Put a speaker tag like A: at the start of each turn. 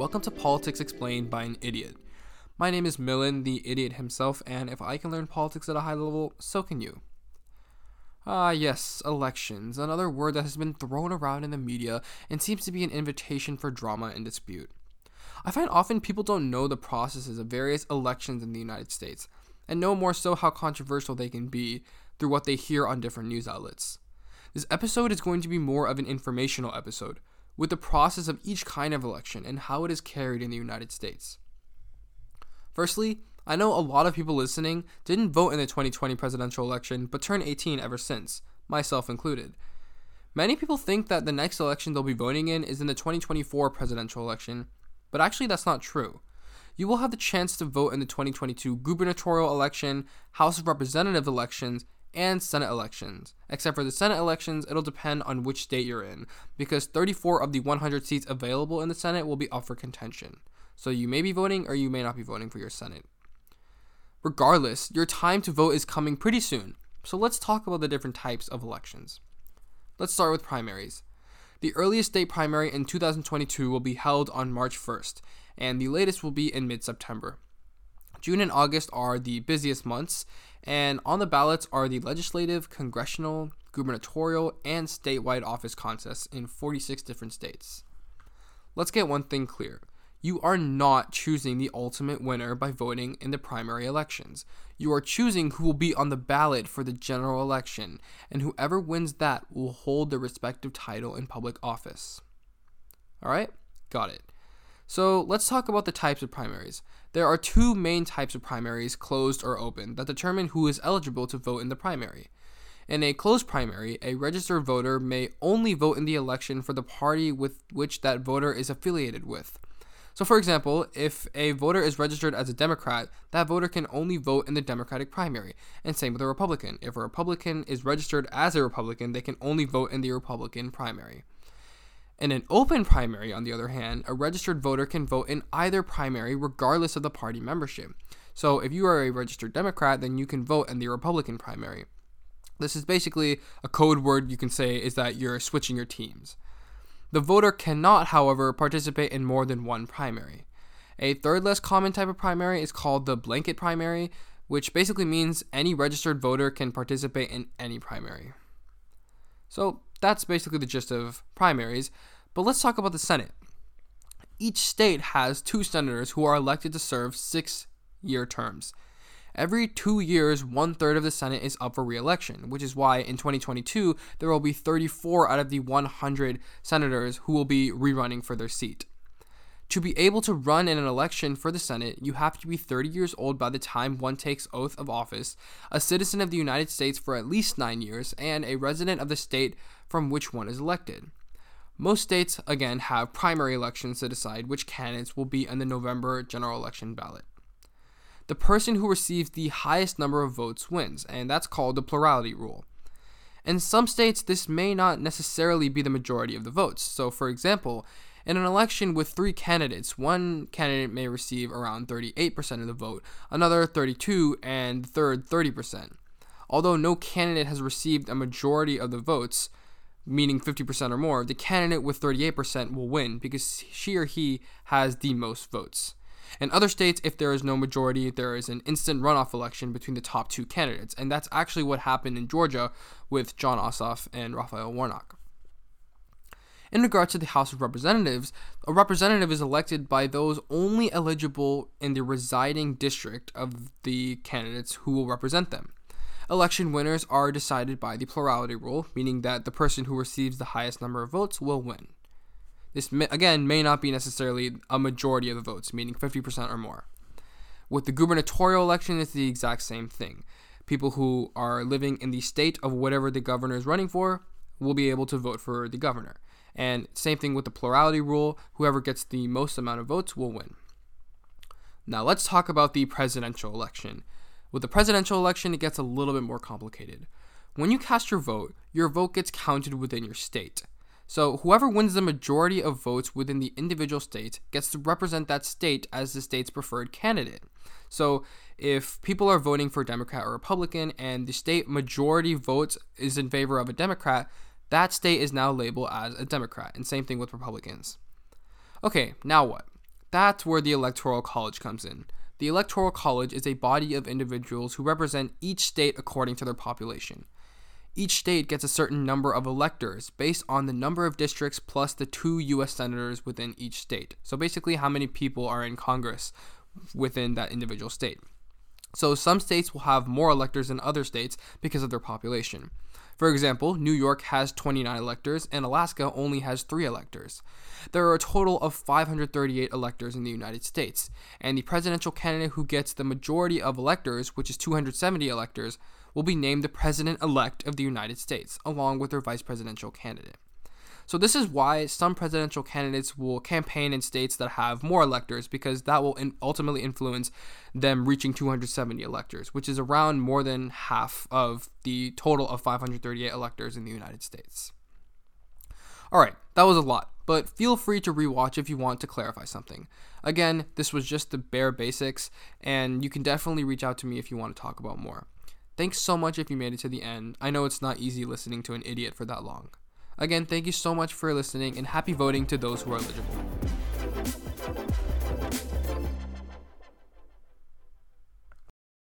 A: welcome to Politics Explained by an Idiot. My name is Millen, the idiot himself, and if I can learn politics at a high level, so can you. Ah, yes, elections, another word that has been thrown around in the media and seems to be an invitation for drama and dispute. I find often people don't know the processes of various elections in the United States, and know more so how controversial they can be through what they hear on different news outlets. This episode is going to be more of an informational episode, with the process of each kind of election and how it is carried in the United States. Firstly, I know a lot of people listening didn't vote in the 2020 presidential election but turned 18 ever since, myself included. Many people think that the next election they'll be voting in is in the 2024 presidential election, but actually that's not true. You will have the chance to vote in the 2022 gubernatorial election, House of Representatives elections, and Senate elections. Except for the Senate elections, it'll depend on which state you're in, because 34 of the 100 seats available in the Senate will be up for contention. So you may be voting or you may not be voting for your Senate. Regardless, your time to vote is coming pretty soon, so let's talk about the different types of elections. Let's start with primaries. The earliest state primary in 2022 will be held on March 1st, and the latest will be in mid September. June and August are the busiest months, and on the ballots are the legislative, congressional, gubernatorial, and statewide office contests in 46 different states. Let's get one thing clear. You are not choosing the ultimate winner by voting in the primary elections. You are choosing who will be on the ballot for the general election, and whoever wins that will hold the respective title in public office. Alright? Got it. So let's talk about the types of primaries. There are two main types of primaries, closed or open, that determine who is eligible to vote in the primary. In a closed primary, a registered voter may only vote in the election for the party with which that voter is affiliated with. So, for example, if a voter is registered as a Democrat, that voter can only vote in the Democratic primary, and same with a Republican. If a Republican is registered as a Republican, they can only vote in the Republican primary. In an open primary, on the other hand, a registered voter can vote in either primary regardless of the party membership. So if you are a registered Democrat, then you can vote in the Republican primary. This is basically a code word you can say is that you're switching your teams. The voter cannot, however, participate in more than one primary. A third less common type of primary is called the blanket primary, which basically means any registered voter can participate in any primary. So that's basically the gist of primaries. But let's talk about the Senate. Each state has two senators who are elected to serve six year terms. Every two years, one third of the Senate is up for re election, which is why in 2022 there will be 34 out of the 100 senators who will be rerunning for their seat. To be able to run in an election for the Senate, you have to be 30 years old by the time one takes oath of office, a citizen of the United States for at least nine years, and a resident of the state from which one is elected. Most states, again, have primary elections to decide which candidates will be on the November general election ballot. The person who receives the highest number of votes wins, and that's called the plurality rule. In some states, this may not necessarily be the majority of the votes. So, for example, in an election with three candidates, one candidate may receive around 38% of the vote, another 32, and the third 30%. Although no candidate has received a majority of the votes, meaning 50% or more, the candidate with 38% will win because she or he has the most votes. In other states, if there is no majority, there is an instant runoff election between the top two candidates, and that's actually what happened in Georgia with Jon Ossoff and Raphael Warnock. In regard to the House of Representatives, a representative is elected by those only eligible in the residing district of the candidates who will represent them. Election winners are decided by the plurality rule, meaning that the person who receives the highest number of votes will win. This, may, again, may not be necessarily a majority of the votes, meaning 50% or more. With the gubernatorial election, it's the exact same thing. People who are living in the state of whatever the governor is running for will be able to vote for the governor. And same thing with the plurality rule whoever gets the most amount of votes will win. Now, let's talk about the presidential election. With the presidential election, it gets a little bit more complicated. When you cast your vote, your vote gets counted within your state. So, whoever wins the majority of votes within the individual state gets to represent that state as the state's preferred candidate. So, if people are voting for Democrat or Republican and the state majority votes is in favor of a Democrat, that state is now labeled as a Democrat, and same thing with Republicans. Okay, now what? That's where the Electoral College comes in. The Electoral College is a body of individuals who represent each state according to their population. Each state gets a certain number of electors based on the number of districts plus the two US senators within each state. So basically, how many people are in Congress within that individual state. So some states will have more electors than other states because of their population. For example, New York has 29 electors and Alaska only has 3 electors. There are a total of 538 electors in the United States, and the presidential candidate who gets the majority of electors, which is 270 electors, will be named the president elect of the United States, along with their vice presidential candidate. So, this is why some presidential candidates will campaign in states that have more electors because that will in- ultimately influence them reaching 270 electors, which is around more than half of the total of 538 electors in the United States. All right, that was a lot, but feel free to rewatch if you want to clarify something. Again, this was just the bare basics, and you can definitely reach out to me if you want to talk about more. Thanks so much if you made it to the end. I know it's not easy listening to an idiot for that long. Again, thank you so much for listening and happy voting to those who are eligible.